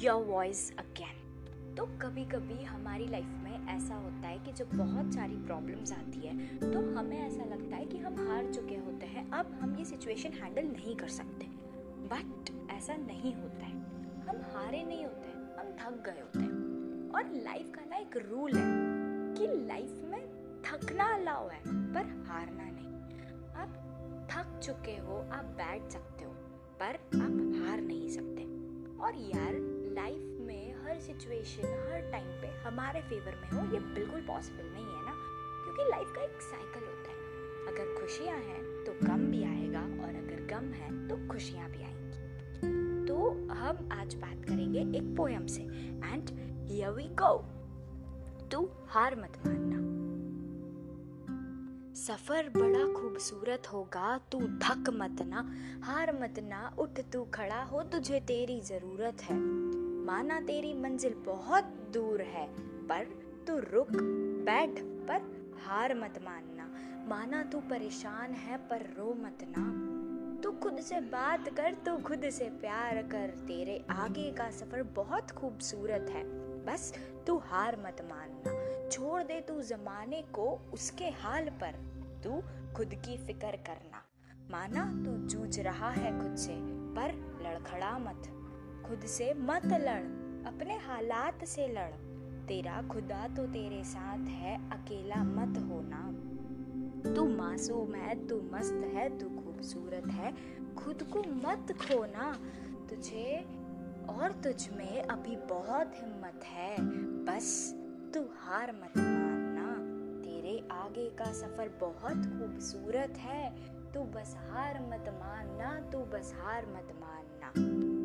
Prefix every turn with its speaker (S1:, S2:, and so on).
S1: Your voice again तो कभी कभी हमारी लाइफ में ऐसा होता है कि जब बहुत सारी प्रॉब्लम्स आती है तो हमें ऐसा लगता है कि हम हार चुके होते हैं, अब हम ये सिचुएशन हैंडल नहीं कर सकते। बट ऐसा नहीं होता है। हम हारे नहीं होते, हम थक गए होते हैं। और लाइफ का ना एक रूल है कि लाइफ में थकना अलाउ है, पर हारना नहीं। आप थक चुके हो, आप बैठ सकते हो, पर आप हार नहीं सकते। और यार हर सिचुएशन हर टाइम पे हमारे फेवर में हो, ये बिल्कुल पॉसिबल नहीं है ना। क्योंकि लाइफ का एक साइकिल होता है। अगर खुशियाँ हैं तो गम भी आएगा और अगर गम है तो खुशियाँ भी आएँगी। तो हम आज बात करेंगे एक पोयम से। एंड वी गो तू हार मत मानना। सफ़र बड़ा खूबसूरत होगा, तू धक मत ना। हार मत ना, उठ तू खड़ा हो, तुझे तेरी ज़रूरत है। माना तेरी मंजिल बहुत दूर है, पर तू रुक, बैठ, पर हार मत मानना। माना तू परेशान है, पर रो मत ना। तू खुद से बात कर, तू खुद से प्यार कर। तेरे आगे का सफ़र बहुत खूबसूरत है, बस तू हार मत मानना। छोड़ दे तू जमाने को उसके हाल पर, तू खुद की फ़िक्र करना। माना तू जूझ रहा है खुद से, पर लड़खड़ा मत। खुद से मत लड़, अपने हालात से लड़। तेरा खुदा तो तेरे साथ है, अकेला मत होना। तू मासूम है, तू मस्त है, तू खूबसूरत है, खुद को मत खोना। तुझे और तुझ में अभी बहुत हिम्मत है, बस तू हार मत मानना। तेरे आगे का सफ़र बहुत खूबसूरत है, तू बस हार मत मानना, तू बस हार मत मानना।